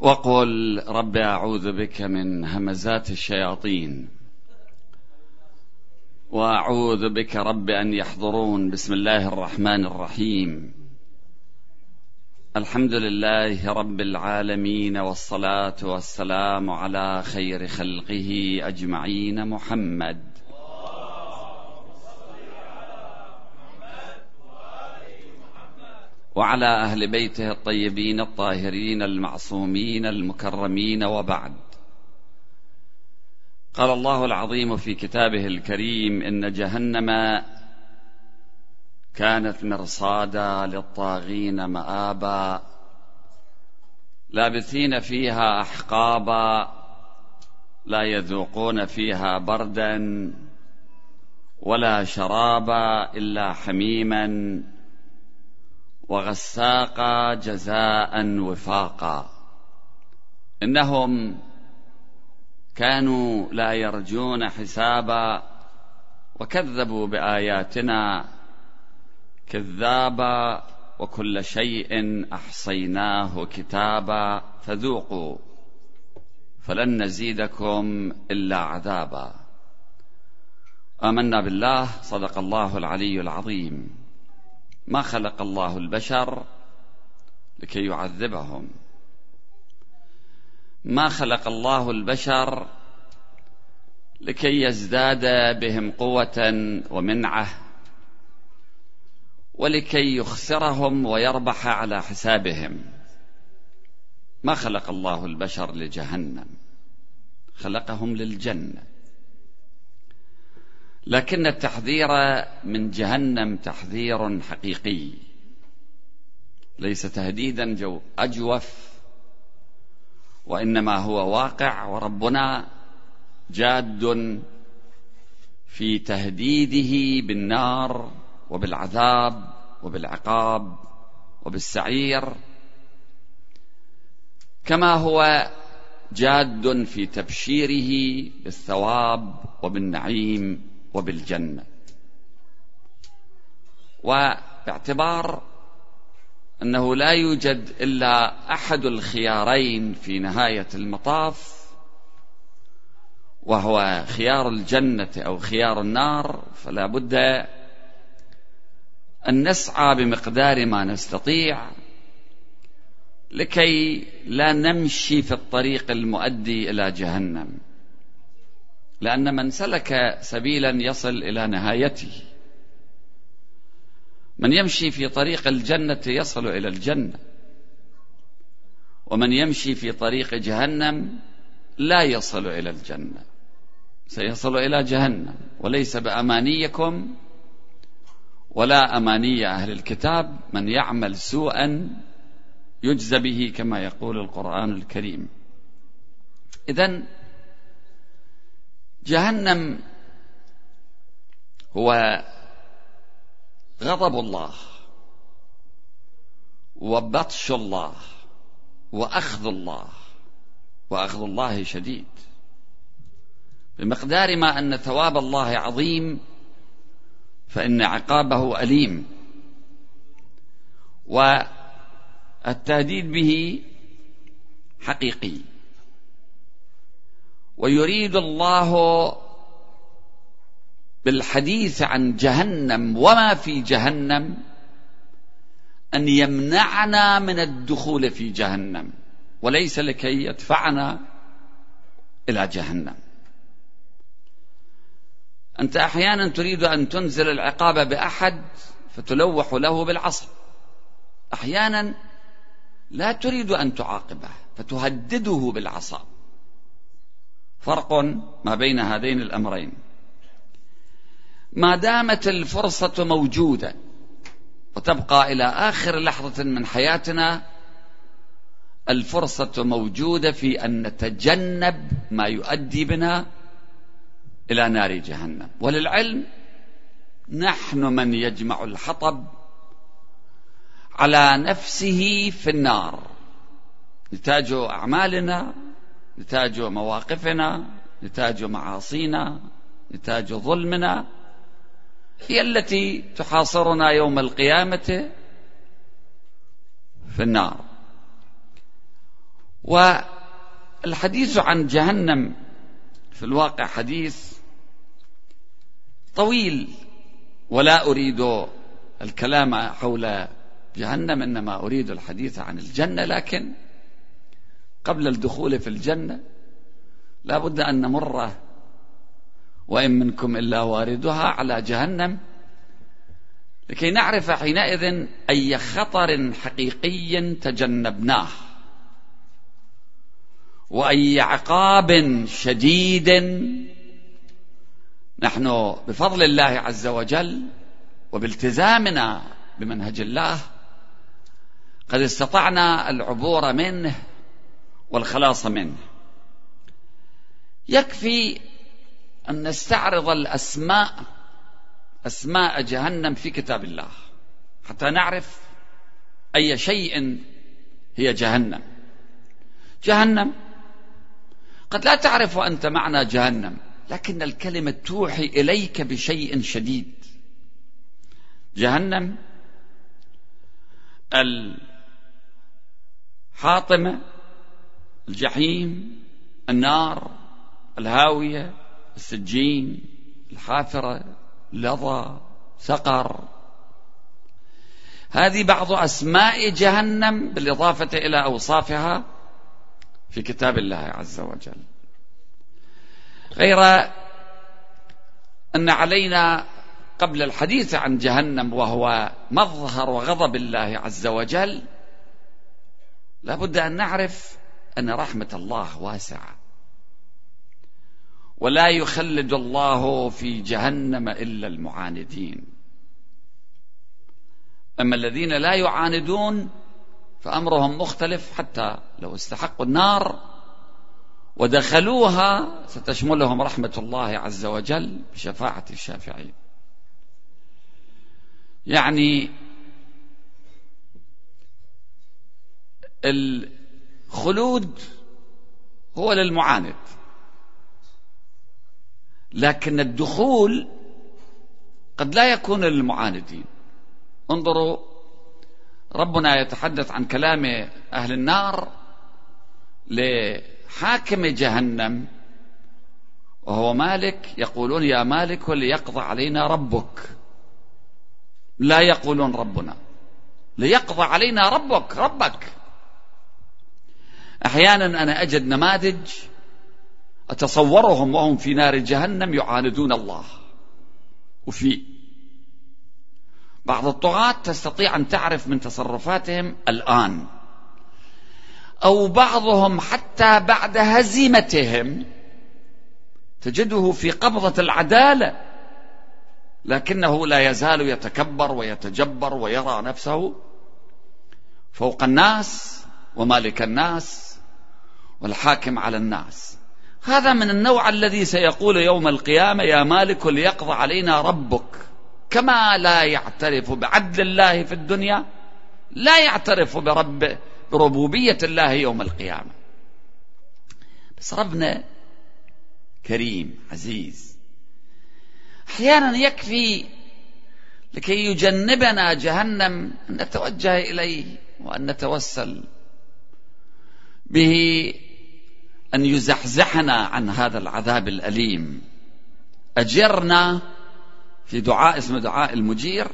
وقل رب أعوذ بك من همزات الشياطين وأعوذ بك رب أن يحضرون بسم الله الرحمن الرحيم الحمد لله رب العالمين والصلاة والسلام على خير خلقه أجمعين محمد وعلى أهل بيته الطيبين الطاهرين المعصومين المكرمين وبعد. قال الله العظيم في كتابه الكريم إن جهنم كانت مرصادا للطاغين مآبا لابثين فيها أحقابا لا يذوقون فيها بردا ولا شرابا إلا حميما. وغساقا جزاء وفاقا. إنهم كانوا لا يرجون حسابا وكذبوا بآياتنا كذابا وكل شيء أحصيناه كتابا فذوقوا فلن نزيدكم إلا عذابا. آمنا بالله صدق الله العلي العظيم. ما خلق الله البشر لكي يعذبهم. ما خلق الله البشر لكي يزداد بهم قوة ومنعة ولكي يخسرهم ويربح على حسابهم. ما خلق الله البشر لجهنم خلقهم للجنة. لكن التحذير من جهنم تحذير حقيقي. ليس تهديدا جو أجوف وإنما هو واقع وربنا جاد في تهديده بالنار وبالعذاب وبالعقاب وبالسعير. كما هو جاد في تبشيره بالثواب وبالنعيم. وبالجنة. وباعتبار أنه لا يوجد إلا أحد الخيارين في نهاية المطاف وهو خيار الجنة أو خيار النار فلا بد أن نسعى بمقدار ما نستطيع لكي لا نمشي في الطريق المؤدي إلى جهنم. لأن من سلك سبيلا يصل إلى نهايته. من يمشي في طريق الجنة يصل إلى الجنة. ومن يمشي في طريق جهنم لا يصل إلى الجنة. سيصل إلى جهنم. وليس بأمانيكم ولا أماني أهل الكتاب من يعمل سوءا يجزى به كما يقول القرآن الكريم. إذن جهنم هو غضب الله وبطش الله وأخذ الله وأخذ الله شديد. بمقدار ما أن ثواب الله عظيم فإن عقابه أليم. والتهديد به حقيقي. ويريد الله بالحديث عن جهنم وما في جهنم أن يمنعنا من الدخول في جهنم وليس لكي يدفعنا إلى جهنم. أنت أحيانا تريد أن تنزل العقاب بأحد فتلوح له بالعصا أحيانا لا تريد أن تعاقبه فتهدده بالعصا. فرق ما بين هذين الأمرين. ما دامت الفرصة موجودة وتبقى إلى آخر لحظة من حياتنا الفرصة موجودة في أن نتجنب ما يؤدي بنا إلى نار جهنم. وللعلم نحن من يجمع الحطب على نفسه في النار نتاج أعمالنا نتاج مواقفنا نتاج معاصينا نتاج ظلمنا هي التي تحاصرنا يوم القيامة في النار. والحديث عن جهنم في الواقع حديث طويل ولا أريد الكلام حول جهنم إنما أريد الحديث عن الجنة لكن قبل الدخول في الجنة لا بد أن نمر وإن منكم إلا واردها على جهنم لكي نعرف حينئذ أي خطر حقيقي تجنبناه وأي عقاب شديد نحن بفضل الله عز وجل وبالتزامنا بمنهج الله قد استطعنا العبور منه والخلاص منه. يكفي أن نستعرض الأسماء أسماء جهنم في كتاب الله. حتى نعرف أي شيء هي جهنم. جهنم قد لا تعرف أنت معنى جهنم لكن الكلمة توحي إليك بشيء شديد. جهنم الحاطمة الجحيم النار الهاوية السجين الحافرة لظى سقر. هذه بعض أسماء جهنم بالإضافة إلى أوصافها في كتاب الله عز وجل. غير أن علينا قبل الحديث عن جهنم وهو مظهر غضب الله عز وجل لابد أن نعرف أن رحمة الله واسعة. ولا يخلد الله في جهنم إلا المعاندين. أما الذين لا يعاندون فأمرهم مختلف حتى لو استحقوا النار ودخلوها ستشملهم رحمة الله عز وجل بشفاعة الشافعين. يعني الخلود هو للمعاند. لكن الدخول قد لا يكون للمعاندين. انظروا ربنا يتحدث عن كلام أهل النار لحاكم جهنم وهو مالك يقولون يا مالك ليقضى علينا ربك. لا يقولون ربنا ليقضى علينا ربك ربك. أحيانا أنا أجد نماذج أتصورهم وهم في نار جهنم يعاندون الله. وفي بعض الطغاة تستطيع أن تعرف من تصرفاتهم الآن. أو بعضهم حتى بعد هزيمتهم تجده في قبضة العدالة لكنه لا يزال يتكبر ويتجبر ويرى نفسه فوق الناس ومالك الناس والحاكم على الناس. هذا من النوع الذي سيقول يوم القيامة يا مالك ليقضى علينا ربك. كما لا يعترف بعدل الله في الدنيا لا يعترف برب بربوبية الله يوم القيامة. بس ربنا كريم عزيز. أحيانا يكفي لكي يجنبنا جهنم أن نتوجه إليه وأن نتوسل به أن يزحزحنا عن هذا العذاب الأليم. أجرنا في دعاء اسمه دعاء المجير.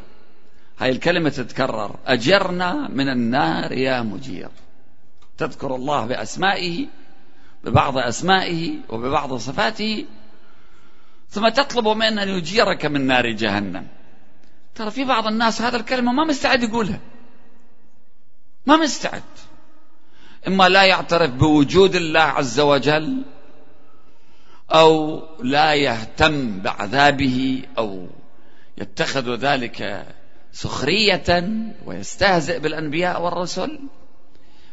هاي الكلمة تتكرر. أجرنا من النار يا مجير. تذكر الله بأسمائه ببعض أسمائه وببعض صفاته ثم تطلب منه أن يجيرك من نار جهنم. ترى في بعض الناس هذا الكلمة ما مستعد يقولها. ما مستعد. إما لا يعترف بوجود الله عز وجل أو لا يهتم بعذابه أو يتخذ ذلك سخرية ويستهزئ بالأنبياء والرسل.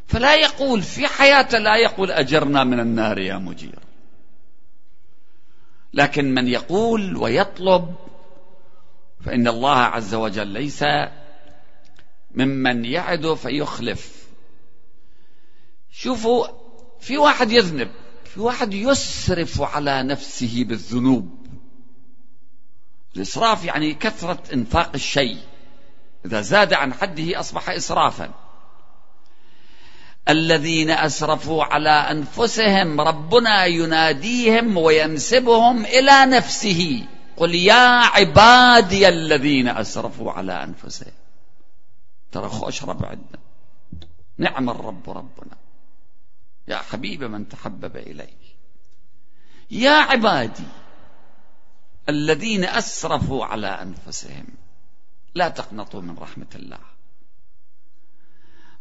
فلا يقول في حياته لا يقول أجرنا من النار يا مجير. لكن من يقول ويطلب فإن الله عز وجل ليس ممن يعد فيخلف. شوفوا في واحد يذنب في واحد يسرف على نفسه بالذنوب. الإسراف يعني كثرة إنفاق الشيء. إذا زاد عن حده أصبح إسرافا. الذين أسرفوا على أنفسهم ربنا يناديهم وينسبهم إلى نفسه. قل يا عبادي الذين أسرفوا على أنفسهم. ترى خوش رب عندنا. نعم الرب ربنا. يا حبيب من تحبب اليه يا عبادي الذين أسرفوا على أنفسهم لا تقنطوا من رحمة الله.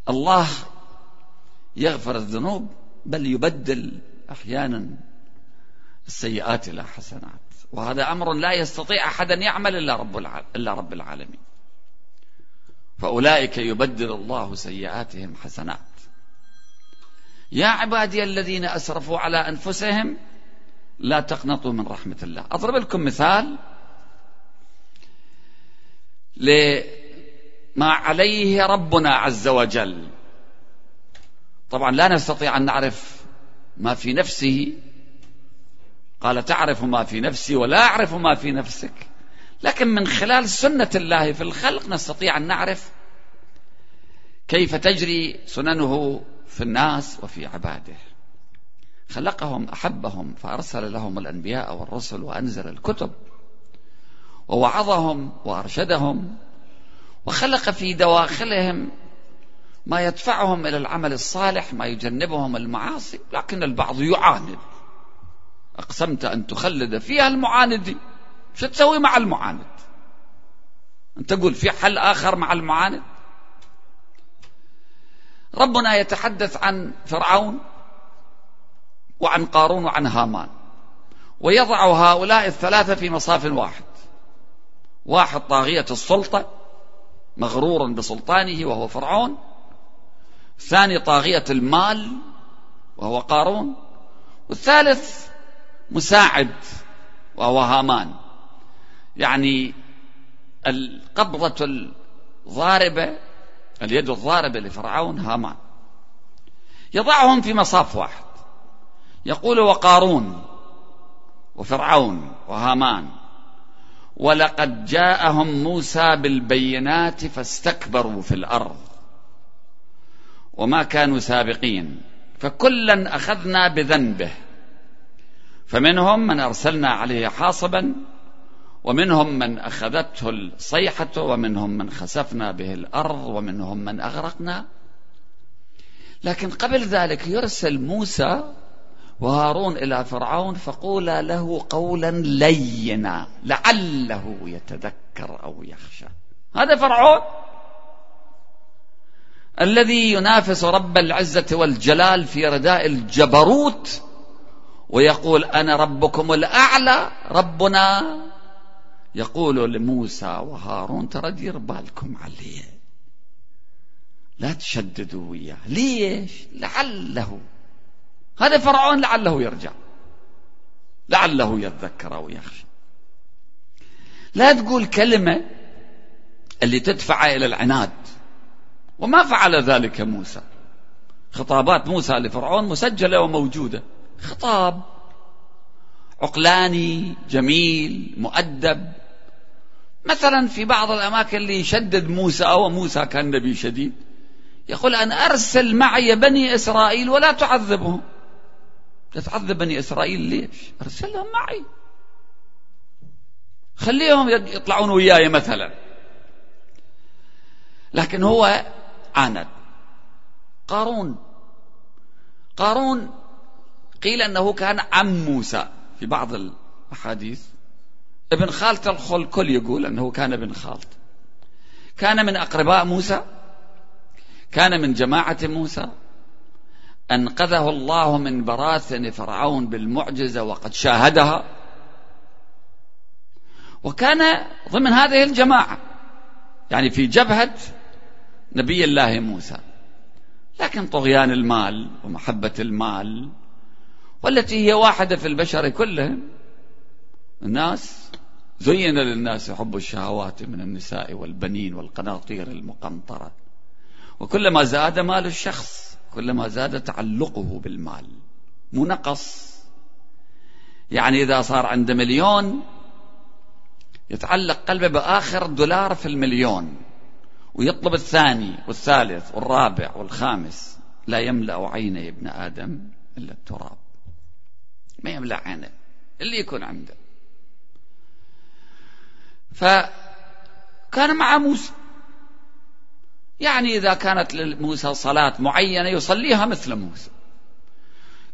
الله يغفر الذنوب بل يبدل أحيانا السيئات إلى حسنات. وهذا أمر لا يستطيع أحد أن يعمل إلا رب العالمين. فأولئك يبدل الله سيئاتهم حسنات. يا عبادي الذين أسرفوا على أنفسهم لا تقنطوا من رحمة الله. أضرب لكم مثال لما عليه ربنا عز وجل. طبعا لا نستطيع أن نعرف ما في نفسه. قال تعرف ما في نفسي ولا أعرف ما في نفسك. لكن من خلال سنة الله في الخلق نستطيع أن نعرف كيف تجري سننه في الناس وفي عباده. خلقهم أحبهم فأرسل لهم الأنبياء والرسل وأنزل الكتب ووعظهم وأرشدهم وخلق في دواخلهم ما يدفعهم إلى العمل الصالح ما يجنبهم المعاصي لكن البعض يعاند. أقسمت أن تخلد فيها المعاند. شو تسوي مع المعاند؟ أنت تقول في حل آخر مع المعاند؟ ربنا يتحدث عن فرعون وعن قارون وعن هامان ويضع هؤلاء الثلاثة في مصاف واحد. واحد طاغية السلطة مغرور بسلطانه وهو فرعون. الثاني طاغية المال وهو قارون. والثالث مساعد وهو هامان. يعني القبضة الضاربة اليد الضاربة لفرعون هامان. يضعهم في مصاف واحد. يقول وقارون وفرعون وهامان ولقد جاءهم موسى بالبينات فاستكبروا في الأرض وما كانوا سابقين فكلا أخذنا بذنبه فمنهم من أرسلنا عليه حاصبا ومنهم من أخذته الصيحة ومنهم من خسفنا به الأرض ومنهم من أغرقنا. لكن قبل ذلك يرسل موسى وهارون إلى فرعون فقولا له قولا لينا لعله يتذكر أو يخشى. هذا فرعون الذي ينافس رب العزة والجلال في رداء الجبروت ويقول أنا ربكم الأعلى ربنا يقول لموسى وهارون ترى دير بالكم عليه. لا تشددوا وياه. ليش؟ لعله. هذا فرعون لعله يرجع. لعله يتذكر أو يخشى لا تقول كلمة اللي تدفع إلى العناد. وما فعل ذلك موسى. خطابات موسى لفرعون مسجلة وموجودة. خطاب عقلاني جميل مؤدب. مثلا في بعض الأماكن اللي يشدد موسى أو موسى كان نبي شديد يقول أن أرسل معي بني إسرائيل ولا تعذبهم. تتعذب بني إسرائيل ليش؟ ارسلهم معي. خليهم يطلعون وياي مثلا. لكن هو عاند. قارون. قارون قيل أنه كان عم موسى. في بعض الأحاديث. ابن خالة الخل كل يقول أنه كان ابن خالة كان من أقرباء موسى. كان من جماعة موسى. أنقذه الله من براثن فرعون بالمعجزة وقد شاهدها. وكان ضمن هذه الجماعة يعني في جبهة نبي الله موسى. لكن طغيان المال ومحبة المال والتي هي واحدة في البشر كلهم. الناس زين للناس حب الشهوات من النساء والبنين والقناطير المقنطرة. وكلما زاد مال الشخص كلما زاد تعلقه بالمال. مو نقص يعني إذا صار عنده مليون يتعلق قلبه بآخر دولار في المليون. ويطلب الثاني والثالث والرابع والخامس. لا يملأ عيني ابن آدم إلا التراب. ما يملأ عينه اللي يكون عنده. فكان مع موسى. يعني إذا كانت لموسى صلاة معينة يصليها مثل موسى.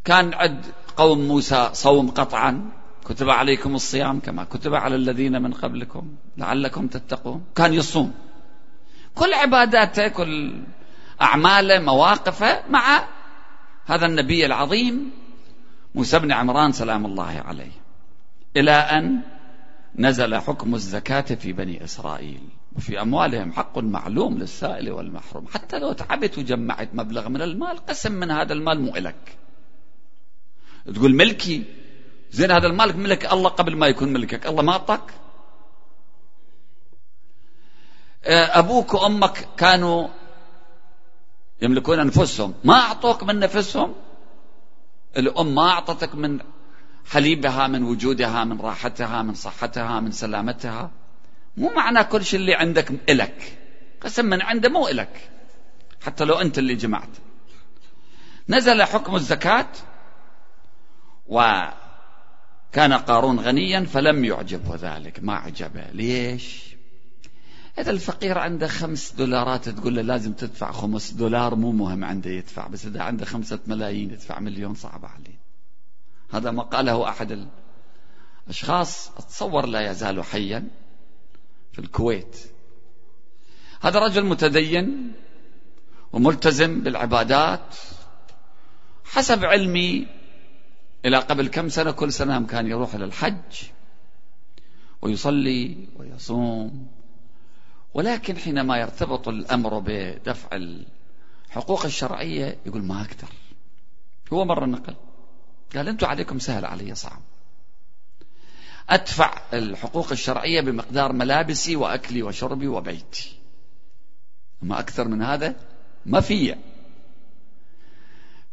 كان عد قوم موسى صوم قطعا. كتب عليكم الصيام كما كتب على الذين من قبلكم لعلكم تتقون. كان يصوم. كل عباداته كل أعماله مواقفه مع هذا النبي العظيم. موسى بن عمران سلام الله عليه. إلى أن نزل حكم الزكاة في بني إسرائيل. وفي أموالهم حق معلوم للسائل والمحروم. حتى لو تعبت وجمعت مبلغ من المال قسم من هذا المال مو إلك. تقول ملكي زين هذا المال ملك الله قبل ما يكون ملكك. الله ما أعطاك؟ أبوك وأمك كانوا يملكون أنفسهم. ما أعطوك من نفسهم؟ الأم ما أعطتك من حليبها من وجودها من راحتها من صحتها من سلامتها. مو معنى كل شيء اللي عندك إلك. قسم من عنده مو إلك. حتى لو أنت اللي جمعت. نزل حكم الزكاة وكان قارون غنيا فلم يعجبه ذلك. ما عجبه. ليش؟ إذا الفقير عنده خمس دولارات تقول له لازم تدفع خمس دولار مو مهم عنده يدفع بس إذا عنده خمسة ملايين يدفع مليون صعب عليه. هذا ما قاله أحد الأشخاص. أتصور لا يزال حيا في الكويت. هذا رجل متدين وملتزم بالعبادات. حسب علمي إلى قبل كم سنة كل سنة كان يروح إلى الحج ويصلي ويصوم ولكن حينما يرتبط الأمر بدفع الحقوق الشرعية يقول ما أقدر. هو مرة نقل قال أنتم عليكم سهل علي صعب. أدفع الحقوق الشرعية بمقدار ملابسي وأكلي وشربي وبيتي. ما أكثر من هذا ما في.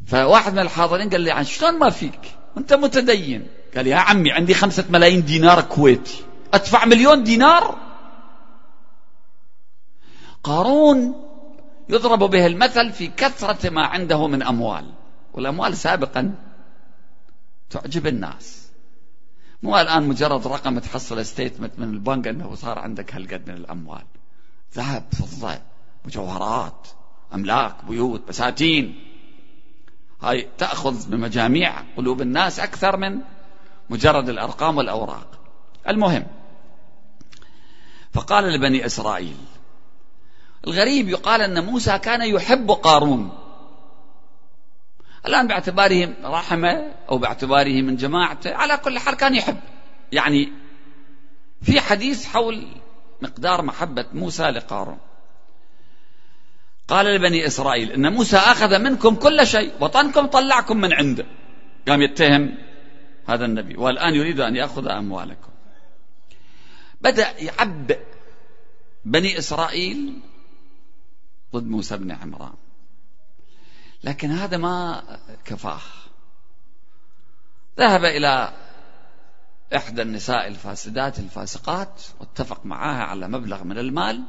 فواحد من الحاضرين قال لي عن شلون ما فيك؟ أنت متدين. قال يا عمي عندي خمسة ملايين دينار كويتي. أدفع مليون دينار؟ قارون يضرب به المثل في كثرة ما عنده من أموال. والأموال سابقا تعجب الناس. مو الآن مجرد رقم تحصل ستيتمنت من البنك أنه صار عندك هالقد من الأموال. ذهب فضة مجوهرات أملاك بيوت بساتين. هاي تأخذ بمجاميع قلوب الناس أكثر من مجرد الأرقام والأوراق. المهم فقال لبني إسرائيل الغريب يقال أن موسى كان يحب قارون. الآن باعتباره رحمة أو باعتباره من جماعته على كل حال كان يحب. يعني في حديث حول مقدار محبة موسى لقارون. قال لبني إسرائيل إن موسى أخذ منكم كل شيء وطنكم طلعكم من عنده. قام يتهم هذا النبي والآن يريد أن يأخذ أموالكم. بدأ يعبئ بني إسرائيل ضد موسى بن عمران. لكن هذا ما كفاه. ذهب إلى إحدى النساء الفاسدات الفاسقات واتفق معها على مبلغ من المال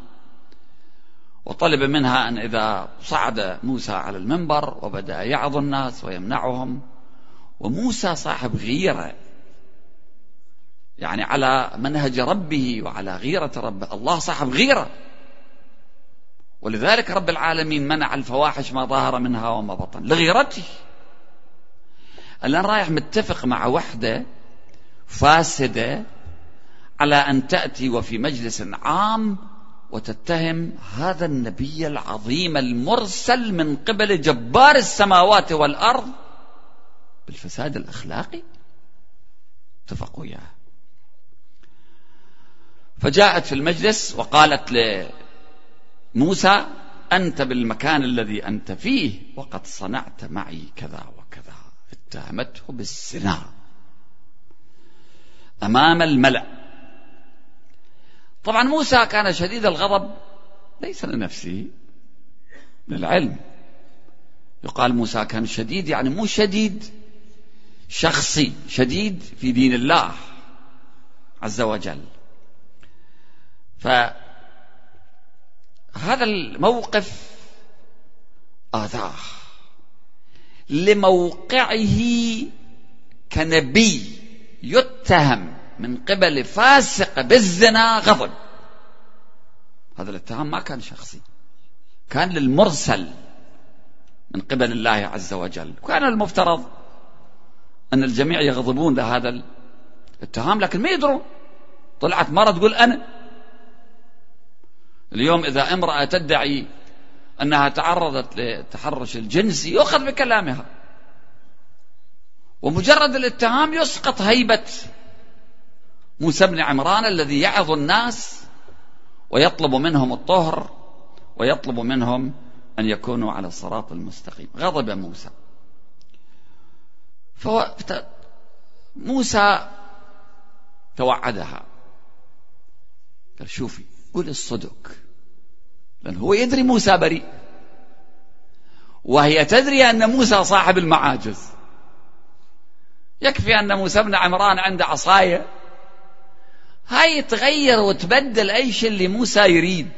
وطلب منها أن إذا صعد موسى على المنبر وبدأ يعظ الناس ويمنعهم وموسى صاحب غيرة يعني على منهج ربه وعلى غيرة ربه الله صاحب غيرة. ولذلك رب العالمين منع الفواحش ما ظهر منها وما بطن لغيرته. الآن رايح متفق مع وحدة فاسدة على أن تأتي وفي مجلس عام وتتهم هذا النبي العظيم المرسل من قبل جبار السماوات والأرض بالفساد الأخلاقي؟ اتفقوا وياه فجاءت في المجلس وقالت موسى أنت بالمكان الذي أنت فيه وقد صنعت معي كذا وكذا. اتهمته بالزنا. أمام الملأ. طبعا موسى كان شديد الغضب ليس لنفسه للعلم. يقال موسى كان شديد يعني مو شديد شخصي شديد في دين الله عز وجل. ف هذا الموقف آذاه لموقعه كنبي يتهم من قبل فاسق بالزنا غضب. هذا الاتهام ما كان شخصي. كان للمرسل من قبل الله عز وجل. كان المفترض أن الجميع يغضبون لهذا الاتهام لكن ما يدرون. طلعت مرة تقول أنا اليوم إذا امرأة تدعي أنها تعرضت للتحرش الجنسي يؤخذ بكلامها. ومجرد الاتهام يسقط هيبة موسى بن عمران الذي يعظ الناس ويطلب منهم الطهر ويطلب منهم أن يكونوا على الصراط المستقيم. غضب موسى. موسى توعدها. قال شوفي قل الصدق. لأن هو يدري موسى بريء. وهي تدري أن موسى صاحب المعاجز. يكفي أن موسى بن عمران عنده عصاية. هاي تغير وتبدل أي شيء اللي موسى يريد.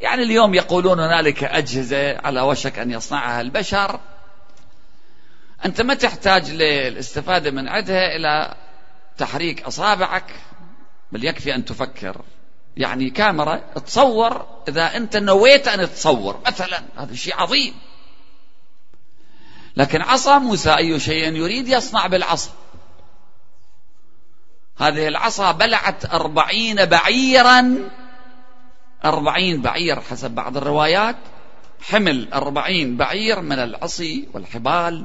يعني اليوم يقولون هنالك أجهزة على وشك أن يصنعها البشر. أنت ما تحتاج للاستفادة من عدها إلى تحريك أصابعك بل يكفي أن تفكر. يعني كاميرا تصور إذا أنت نويت أن تصور مثلا هذا شيء عظيم. لكن عصا موسى أي شيء يريد يصنع بالعصا. هذه العصا بلعت أربعين بعيرا أربعين بعير حسب بعض الروايات. حمل أربعين بعير من العصي والحبال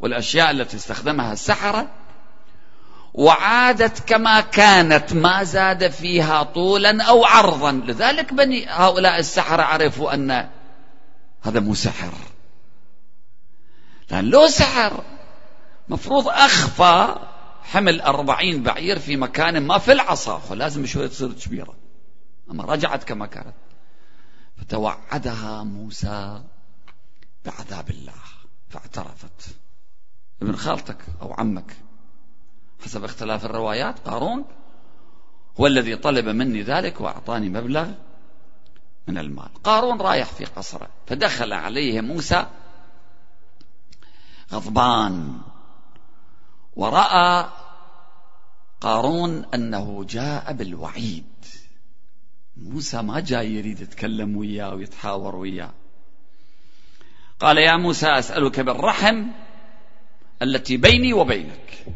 والأشياء التي استخدمها السحرة. وعادت كما كانت ما زاد فيها طولا أو عرضا. لذلك بني هؤلاء السحرة عرفوا أن هذا مو سحر. لأن لو سحر مفروض أخفى حمل أربعين بعير في مكان ما في العصا لازم شوية تصير كبيرة. أما رجعت كما كانت فتوعدها موسى بعذاب الله فاعترفت. ابن خالتك أو عمك حسب اختلاف الروايات قارون هو الذي طلب مني ذلك وأعطاني مبلغ من المال. قارون رايح في قصره فدخل عليه موسى غضبان ورأى قارون أنه جاء بالوعيد. موسى ما جاي يريد يتكلم وياه ويتحاور وياه. قال يا موسى أسألك بالرحم التي بيني وبينك.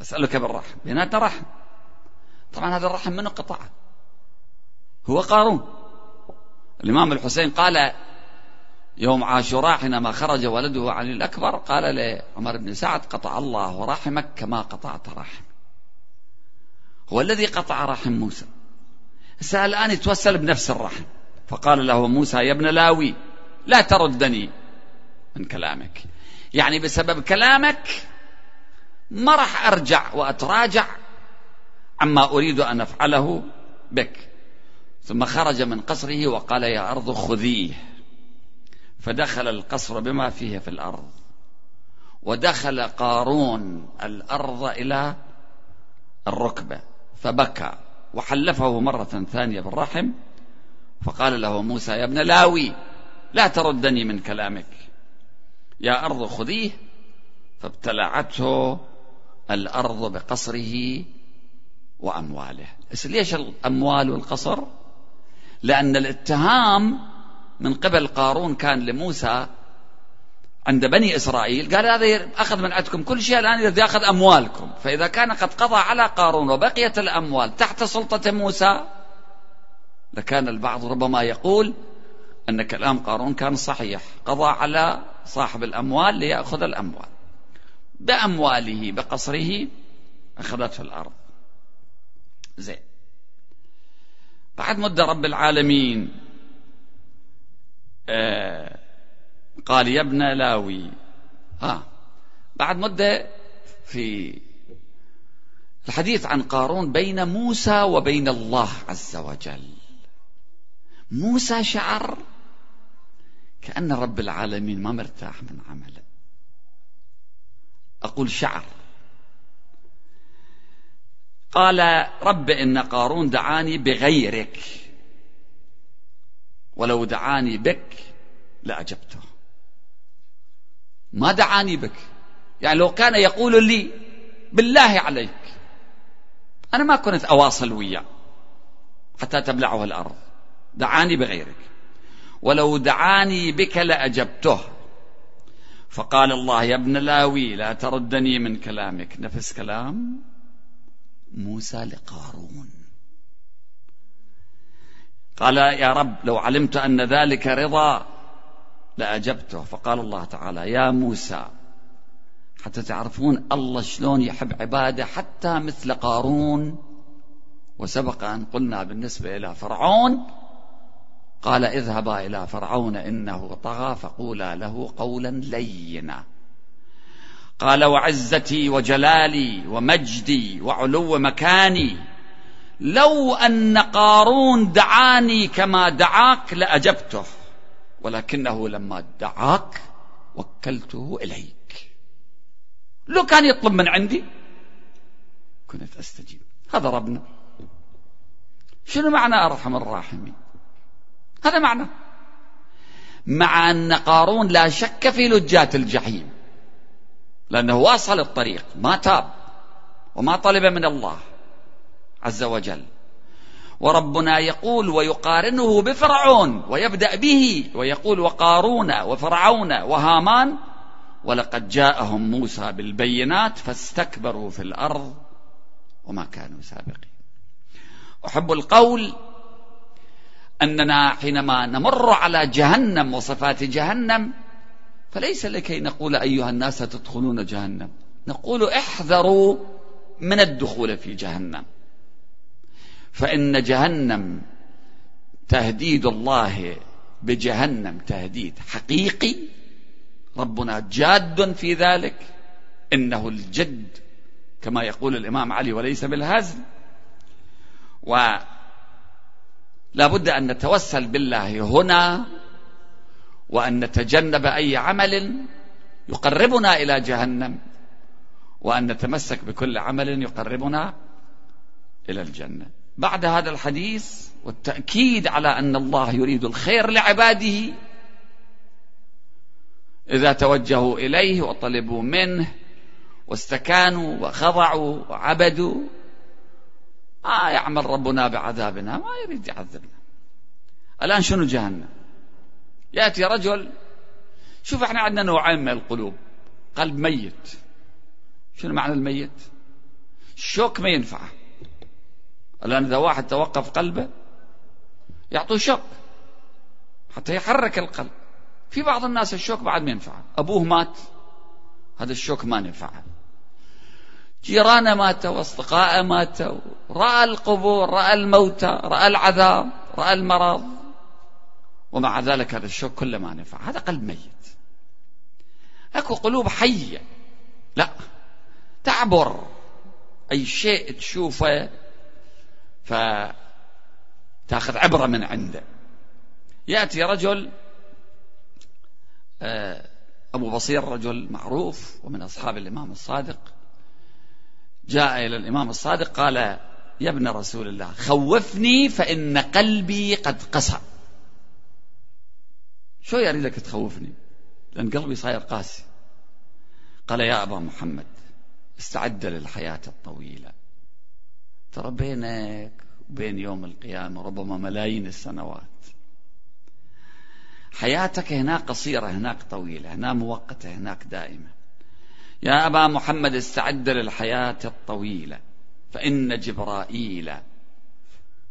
أسألك بالرحم. بيناتنا رحم طبعا هذا الرحم من قطعه هو قارون. الإمام الحسين قال يوم عاشوراء حينما خرج ولده علي الأكبر قال لعمر بن سعد قطع الله رحمك كما قطعت رحم. هو الذي قطع رحم موسى. هسه الآن يتوسل بنفس الرحم. فقال له موسى يا ابن لاوي لا تردني من كلامك. يعني بسبب كلامك ما راح أرجع وأتراجع عما أريد أن أفعله بك. ثم خرج من قصره وقال يا أرض خذيه. فدخل القصر بما فيه في الأرض. ودخل قارون الأرض إلى الركبة فبكى وحلفه مرة ثانية بالرحم. فقال له موسى يا ابن لاوي لا تردني من كلامك. يا أرض خذيه. فابتلعته الأرض بقصره وأمواله. ليش الأموال والقصر؟ لأن الاتهام من قبل قارون كان لموسى عند بني إسرائيل. قال هذا أخذ من عندكم كل شيء الآن يريد يأخذ أموالكم. فإذا كان قد قضى على قارون وبقيت الأموال تحت سلطة موسى لكان البعض ربما يقول أن كلام قارون كان صحيح. قضى على صاحب الأموال ليأخذ الأموال. بأمواله بقصره أخذته الأرض. زين. بعد مدة رب العالمين آه قال يا ابن لاوي. ها. بعد مدة في الحديث عن قارون بين موسى وبين الله عز وجل. موسى شعر كأن رب العالمين ما مرتاح من عمله. أقول شعر. قال رب إن قارون دعاني بغيرك. ولو دعاني بك لأجبته. ما دعاني بك. يعني لو كان يقول لي بالله عليك. أنا ما كنت أواصل وياه. حتى تبلعه الأرض. دعاني بغيرك. ولو دعاني بك لأجبته. فقال الله يا ابن لاوي لا تردني من كلامك. نفس كلام موسى لقارون. قال يا رب لو علمت أن ذلك رضا لأجبته. فقال الله تعالى يا موسى حتى تعرفون الله شلون يحب عباده حتى مثل قارون. وسبق أن قلنا بالنسبة إلى فرعون قال اذهبا إلى فرعون إنه طغى فقولا له قولا لينا. قال وعزتي وجلالي ومجدي وعلو مكاني لو أن قارون دعاني كما دعاك لأجبته ولكنه لما دعاك وكلته إليك. لو كان يطلب من عندي كنت أستجيب. هذا ربنا. شنو معنى أرحم الراحمين؟ هذا معنى. مع أن قارون لا شك في لجات الجحيم. لأنه واصل الطريق ما تاب وما طلب من الله عز وجل. وربنا يقول ويقارنه بفرعون ويبدأ به ويقول وقارون وفرعون وهامان ولقد جاءهم موسى بالبينات فاستكبروا في الأرض وما كانوا سابقين. أحب القول أننا حينما نمر على جهنم وصفات جهنم فليس لكي نقول أيها الناس تدخلون جهنم. نقول احذروا من الدخول في جهنم. فإن جهنم تهديد الله بجهنم تهديد حقيقي ربنا جاد في ذلك. إنه الجد كما يقول الإمام علي وليس بالهزل. ولا بد أن نتوسل بالله هنا وأن نتجنب أي عمل يقربنا إلى جهنم وأن نتمسك بكل عمل يقربنا إلى الجنة. بعد هذا الحديث والتأكيد على أن الله يريد الخير لعباده إذا توجهوا إليه وطلبوا منه واستكانوا وخضعوا وعبدوا ما يعمل ربنا بعذابنا ما يريد يعذبنا. الآن شنو جهنم؟ يأتي رجل شوف إحنا عندنا نوعين من القلوب قلب ميت. شنو معنى الميت؟ الشوك ما ينفعه. الآن إذا واحد توقف قلبه يعطوه شوك حتى يحرك القلب. في بعض الناس الشوك بعد ما ينفعه. أبوه مات هذا الشوك ما نفعه جيرانه ماتوا واصدقائه ماتوا رأى القبور رأى الموتى رأى العذاب رأى المرض. ومع ذلك هذا الشوك كله ما نفع. هذا قلب ميت. أكو قلوب حية. لا. تعبر. أي شيء تشوفه فتأخذ عبرة من عنده. يأتي رجل آه، أبو بصير رجل معروف ومن أصحاب الإمام الصادق. جاء إلى الإمام الصادق قال يا ابن رسول الله خوفني فإن قلبي قد قسى شو يعني لك تخوفني؟ لأن قلبي صاير قاسي. قال يا أبا محمد استعد للحياة الطويلة. ترى بينك وبين يوم القيامة ربما ملايين السنوات. حياتك هناك قصيرة هناك طويلة هنا مؤقتة هناك دائمة. يا أبا محمد استعد للحياة الطويلة فإن جبرائيل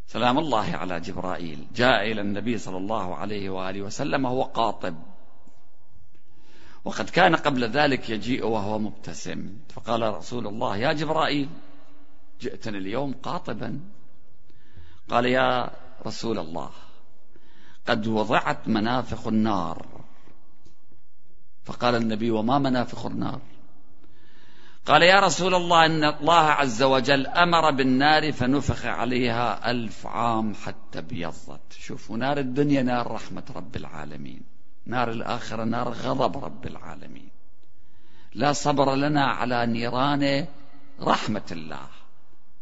سلام الله على جبرائيل جاء إلى النبي صلى الله عليه وآله وسلم وهو قاطب. وقد كان قبل ذلك يجيء وهو مبتسم. فقال رسول الله يا جبرائيل جئتني اليوم قاطبا. قال يا رسول الله قد وضعت منافخ النار. فقال النبي وما منافخ النار؟ قال يا رسول الله إن الله عز وجل أمر بالنار فنفخ عليها ألف عام حتى ابيضت. شوفوا نار الدنيا نار رحمة رب العالمين. نار الآخرة نار غضب رب العالمين. لا صبر لنا على نيران رحمة الله.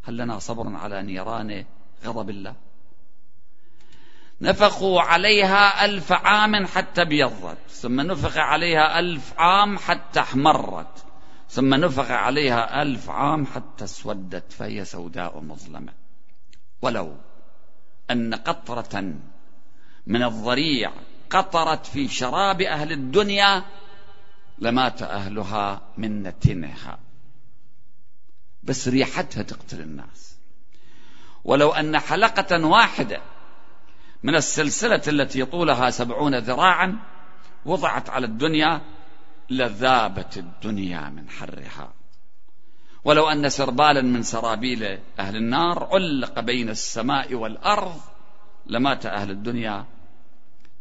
هل لنا صبر على نيران غضب الله؟ نفخوا عليها ألف عام حتى ابيضت. ثم نفخ عليها ألف عام حتى احمرت. ثم نفخ عليها ألف عام حتى اسودت فهي سوداء مظلمة. ولو أن قطرة من الضريع قطرت في شراب أهل الدنيا لمات أهلها من نتنها بس ريحتها تقتل الناس. ولو أن حلقة واحدة من السلسلة التي طولها سبعون ذراعا وضعت على الدنيا لذابت الدنيا من حرها. ولو أن سربالا من سرابيل أهل النار علق بين السماء والأرض لمات أهل الدنيا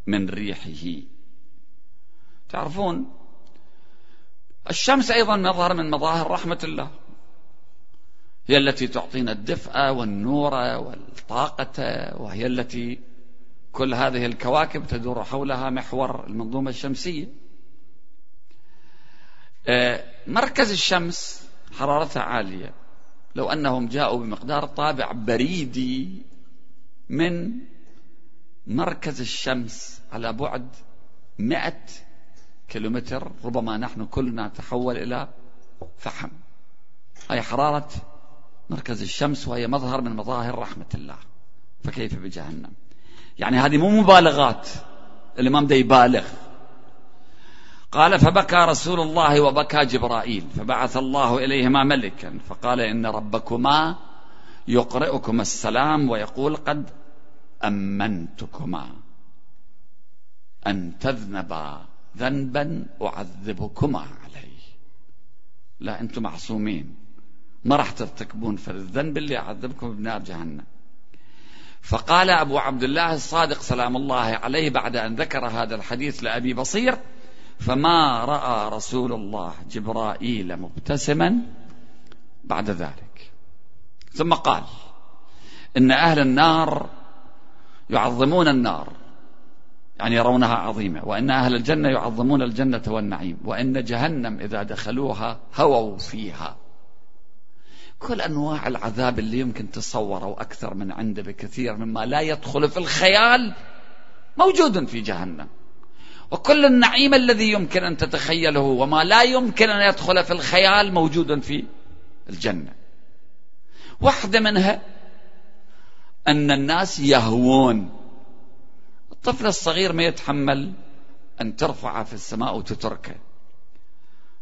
من ريحه. تعرفون الشمس أيضا مظهر من مظاهر رحمة الله. هي التي تعطينا الدفء والنور والطاقة وهي التي كل هذه الكواكب تدور حولها محور المنظومة الشمسية. مركز الشمس حرارتها عالية. لو أنهم جاءوا بمقدار طابع بريدي من مركز الشمس على بعد مئة كيلومتر ربما نحن كلنا نتحول إلى فحم. هي حرارة مركز الشمس وهي مظهر من مظاهر رحمة الله. فكيف بجهنم؟ يعني هذه مو مبالغات. الإمام ده يبالغ. قال فبكى رسول الله وبكى جبرائيل فبعث الله إليهما ملكا فقال إن ربكما يقرئكم السلام ويقول قد أمنتكما أن تذنبا ذنبا أعذبكما عليه. لا أنتم معصومين ما راح ترتكبون في الذنب اللي أعذبكم بنار جهنم. فقال أبو عبد الله الصادق سلام الله عليه بعد أن ذكر هذا الحديث لأبي بصير فما رأى رسول الله جبرائيل مبتسما بعد ذلك. ثم قال إن أهل النار يعظمون النار يعني يرونها عظيمة وإن أهل الجنة يعظمون الجنة والنعيم وإن جهنم إذا دخلوها هووا فيها. كل أنواع العذاب اللي يمكن تصوره أكثر من عنده بكثير مما لا يدخل في الخيال موجود في جهنم. وكل النعيم الذي يمكن أن تتخيله وما لا يمكن أن يدخل في الخيال موجود في الجنة. واحدة منها أن الناس يهوون. الطفل الصغير ما يتحمل أن ترفعه في السماء وتتركه.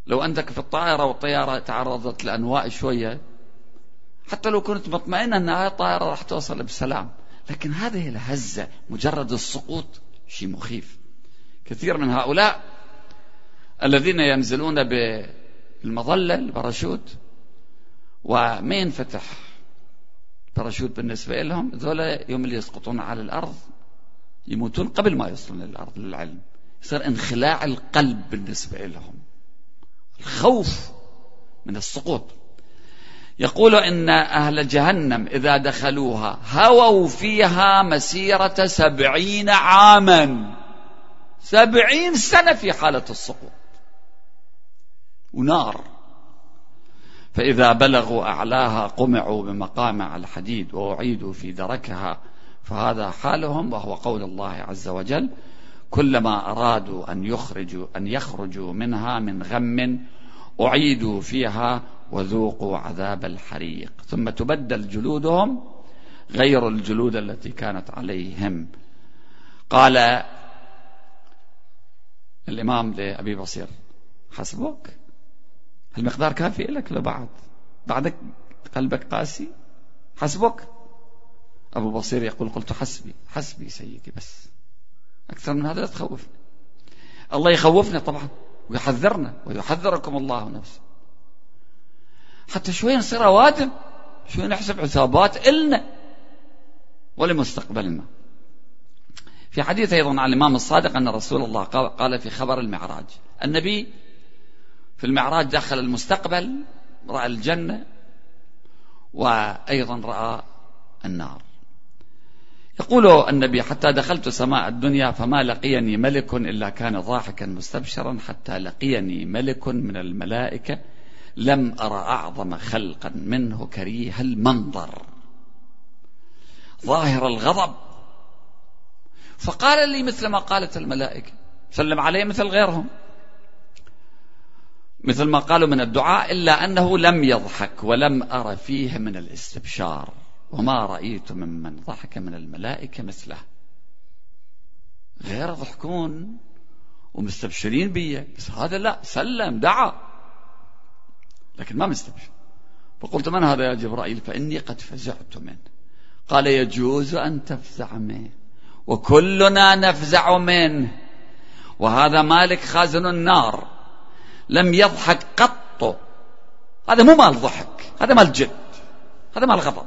لو أنك في الطائرة والطيارة تعرضت لأنواء شوية حتى لو كنت مطمئنة أن هذه الطائرة راح توصل بسلام لكن هذه الهزة مجرد السقوط شيء مخيف. كثير من هؤلاء الذين ينزلون بالمظلة الباراشوت وما ينفتح الباراشوت بالنسبة لهم؟ ذولا يوم اللي يسقطون على الأرض يموتون قبل ما يوصلون للأرض للعلم. يصير انخلاع القلب بالنسبة لهم. الخوف من السقوط. يقول إن أهل جهنم إذا دخلوها هووا فيها مسيرة سبعين عاما. سبعين سنة في حالة السقوط. ونار. فإذا بلغوا أعلاها قمعوا بمقامع الحديد وأعيدوا في دركها فهذا حالهم وهو قول الله عز وجل كلما أرادوا أن يخرجوا أن يخرجوا منها من غم أعيدوا فيها وذوقوا عذاب الحريق. ثم تبدل جلودهم غير الجلود التي كانت عليهم. قال الإمام لأبي بصير. حسبك المقدار كافي لك بعد بعدك قلبك قاسي. حسبك أبو بصير يقول قلت حسبي. حسبي سيدي بس. أكثر من هذا لا تخوفني. الله يخوفنا طبعا ويحذرنا ويحذركم الله نفسه حتى شوي نصير أوادم. شوي نحسب حسابات إلنا ولمستقبلنا. في حديث أيضا عن الإمام الصادق أن رسول الله قال في خبر المعراج. النبي في المعراج دخل المستقبل رأى الجنة وأيضا رأى النار. يقول النبي حتى دخلت سماء الدنيا فما لقيني ملك إلا كان ضاحكا مستبشرا حتى لقيني ملك من الملائكة لم أرى أعظم خلقا منه كريه المنظر. ظاهر الغضب فقال لي مثل ما قالت الملائكة. سلم عليه مثل غيرهم. مثل ما قالوا من الدعاء إلا أنه لم يضحك ولم أر فيه من الاستبشار. وما رأيت ممن ضحك من الملائكة مثله. غير ضحكون ومستبشرين بي. بس هذا لا سلم دعا. لكن ما مستبشر. فقلت من هذا يا جبرائيل؟ فإني قد فزعت منه. قال يجوز أن تفزع منه. وكلنا نفزع منه. وهذا مالك خازن النار. لم يضحك قط. هذا مو مال ضحك هذا مال جد هذا مال غضب.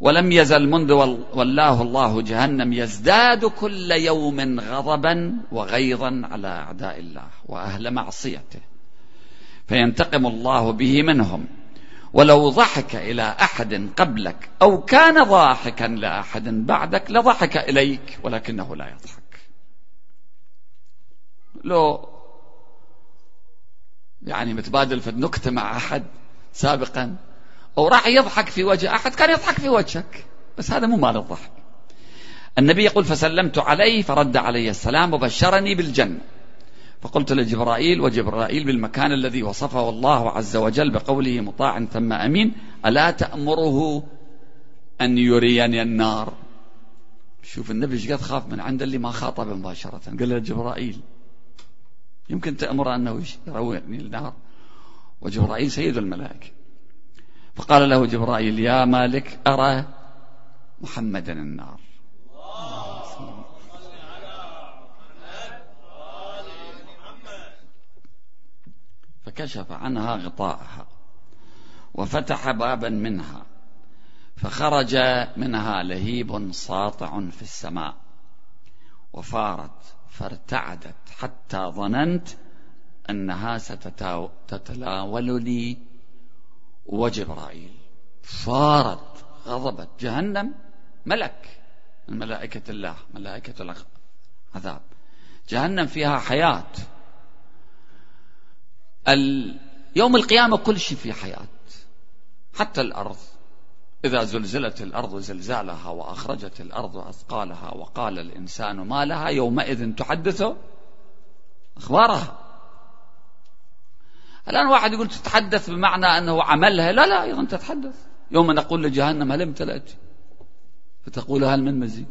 ولم يزل منذ ولاه الله جهنم يزداد كل يوم غضبا وغيظا على أعداء الله وأهل معصيته. فينتقم الله به منهم. ولو ضحك إلى أحد قبلك أو كان ضاحكا لأحد بعدك لضحك إليك ولكنه لا يضحك. لو يعني متبادل في النكتة مع أحد سابقا أو راح يضحك في وجه أحد كان يضحك في وجهك بس هذا مو مال الضحك. النبي يقول فسلمت عليه فرد علي السلام وبشرني بالجنة. فقلت لجبرائيل وجبرائيل بالمكان الذي وصفه الله عز وجل بقوله مطاع ثم أمين ألا تأمره أن يريني النار؟ شوف النبي إيش قد خاف من عند اللي ما خاطب مباشرة. قال له جبرائيل يمكن تأمر أنه يرويني النار. وجبرائيل سيد الملائكة. فقال له جبرائيل يا مالك أرى محمدا النار. فكشف عنها غطاءها وفتح بابا منها فخرج منها لهيب ساطع في السماء وفارت فارتعدت حتى ظننت أنها ستتلاولني وجبرائيل. صارت غضبت. جهنم ملك من ملائكة الله ملائكة العذاب جهنم فيها حياة. يوم القيامة كل شيء في حياة. حتى الأرض. إذا زلزلت الأرض زلزالها وأخرجت الأرض أثقالها وقال الإنسان ما لها يومئذ تحدث أخبارها. الآن واحد يقول تتحدث بمعنى أنه عملها. لا لا أيضا تتحدث. يوم نقول لجهنم هل امتلأت؟ فتقول هل من مزيد؟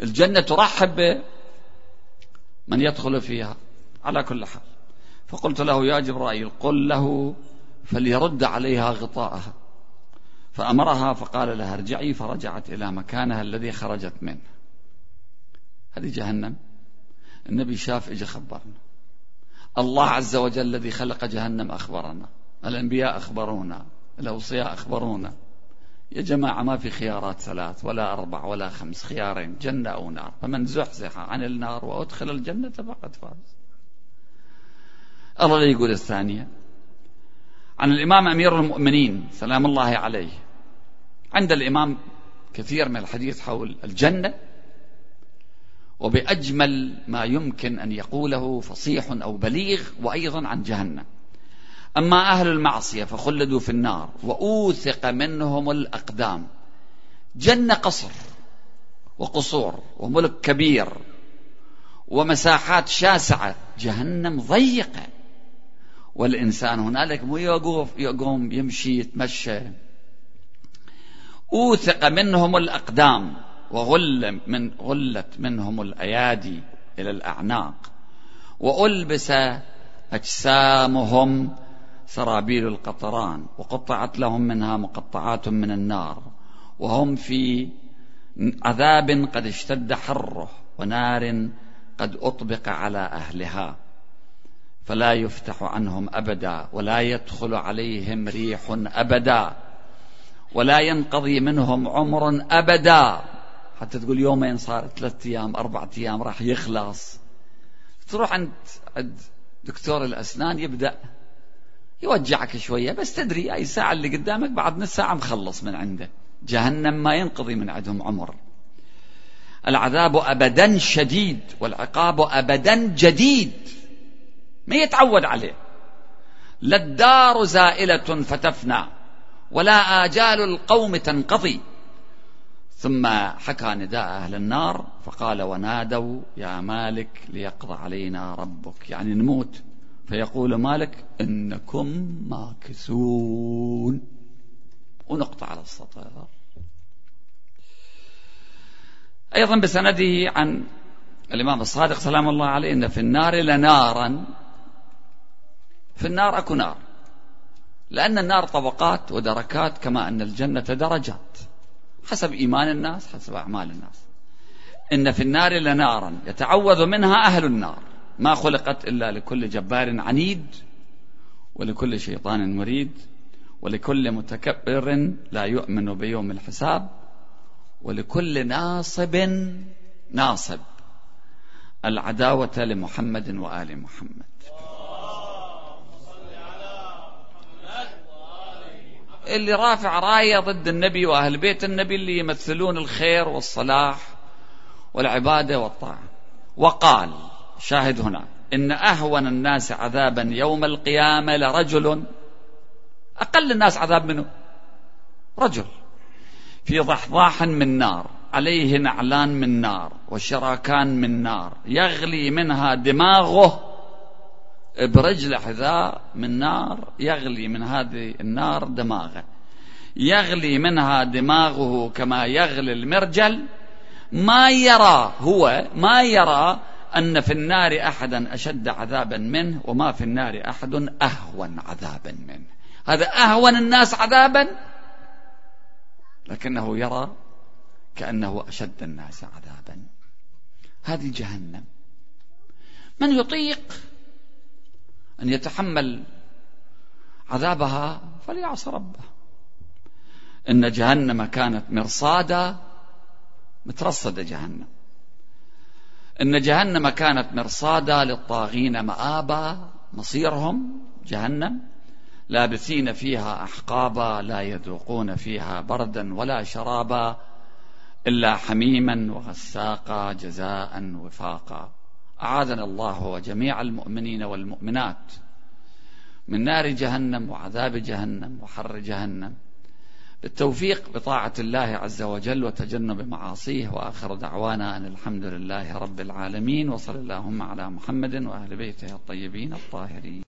الجنة ترحب من يدخل فيها. على كل حال. فقلت له يا جبرائيل قل له فليرد عليها غطاءها. فأمرها فقال لها ارجعي فرجعت إلى مكانها الذي خرجت منه. هذه جهنم. النبي شاف اجى خبرنا. الله عز وجل الذي خلق جهنم أخبرنا. الأنبياء أخبرونا الأوصياء أخبرونا. يا جماعة ما في خيارات ثلاث ولا أربع ولا خمس خيارين جنة أو نار. فمن زحزح عن النار وأدخل الجنة فقد فاز. الله لا يقول الثانية. عن الإمام أمير المؤمنين سلام الله عليه. عند الإمام كثير من الحديث حول الجنة وبأجمل ما يمكن أن يقوله فصيح أو بليغ وأيضا عن جهنم. أما أهل المعصية فخلدوا في النار وأوثق منهم الأقدام. جنة قصر وقصور وملك كبير ومساحات شاسعة. جهنم ضيقة. والإنسان هنالك مو يقوم, يقوم يمشي يتمشى. أوثق منهم الأقدام وغل من غلت منهم الأيادي إلى الأعناق وألبس أجسامهم سرابيل القطران وقطعت لهم منها مقطعات من النار وهم في عذاب قد اشتد حره ونار قد أطبق على أهلها. فلا يفتح عنهم أبدا ولا يدخل عليهم ريح أبدا ولا ينقضي منهم عمر أبدا. حتى تقول يومين صار ثلاثة أيام أربعة أيام راح يخلص. تروح عند عند دكتور الأسنان يبدأ يوجعك شوية بس تدري أي ساعة اللي قدامك بعد نص ساعة مخلص من عنده. جهنم ما ينقضي من عندهم عمر. العذاب أبدا شديد والعقاب أبدا جديد. ما يتعود عليه. لا الدار زائلة فتفنى ولا آجال القوم تنقضي. ثم حكى نداء أهل النار فقال ونادوا يا مالك ليقضى علينا ربك. يعني نموت. فيقول مالك إنكم ماكثون. ونقطع على السطر. أيضا بسنده عن الإمام الصادق سلام الله عليه إن في النار لنارا في النار أكو نار. لأن النار طبقات ودركات كما أن الجنة درجات حسب إيمان الناس حسب أعمال الناس. إن في النار لنارا يتعوذ منها أهل النار. ما خلقت إلا لكل جبار عنيد ولكل شيطان مريد ولكل متكبر لا يؤمن بيوم الحساب ولكل ناصب ناصب. العداوة لمحمد وآل محمد. اللي رافع راية ضد النبي وأهل بيت النبي اللي يمثلون الخير والصلاح والعبادة والطاعة. وقال شاهد هنا إن أهون الناس عذابا يوم القيامة لرجل أقل الناس عذاب منه؟ رجل. في ضحضاح من نار عليه نعلان من نار وشراكان من نار يغلي منها دماغه برجل حذاء من نار يغلي من هذه النار دماغه. يغلي منها دماغه كما يغلي المرجل. ما يرى هو ما يرى أن في النار أحدا أشد عذابا منه وما في النار أحد أهون عذابا منه. هذا أهون الناس عذابا؟ لكنه يرى كأنه أشد الناس عذابا. هذه جهنم. من يطيق أن يتحمل عذابها فليعص ربه. إن جهنم كانت مرصادا مترصدة جهنم. إن جهنم كانت مرصادا للطاغين مآبا مصيرهم جهنم. لابثين فيها أحقابا لا يذوقون فيها بردا ولا شرابا إلا حميما وغساقا جزاء وفاقا. أعاذنا الله وجميع المؤمنين والمؤمنات من نار جهنم وعذاب جهنم وحر جهنم. بالتوفيق بطاعة الله عز وجل وتجنب معاصيه. وآخر دعوانا أن الحمد لله رب العالمين. وصل اللهم على محمد وأهل بيته الطيبين الطاهرين.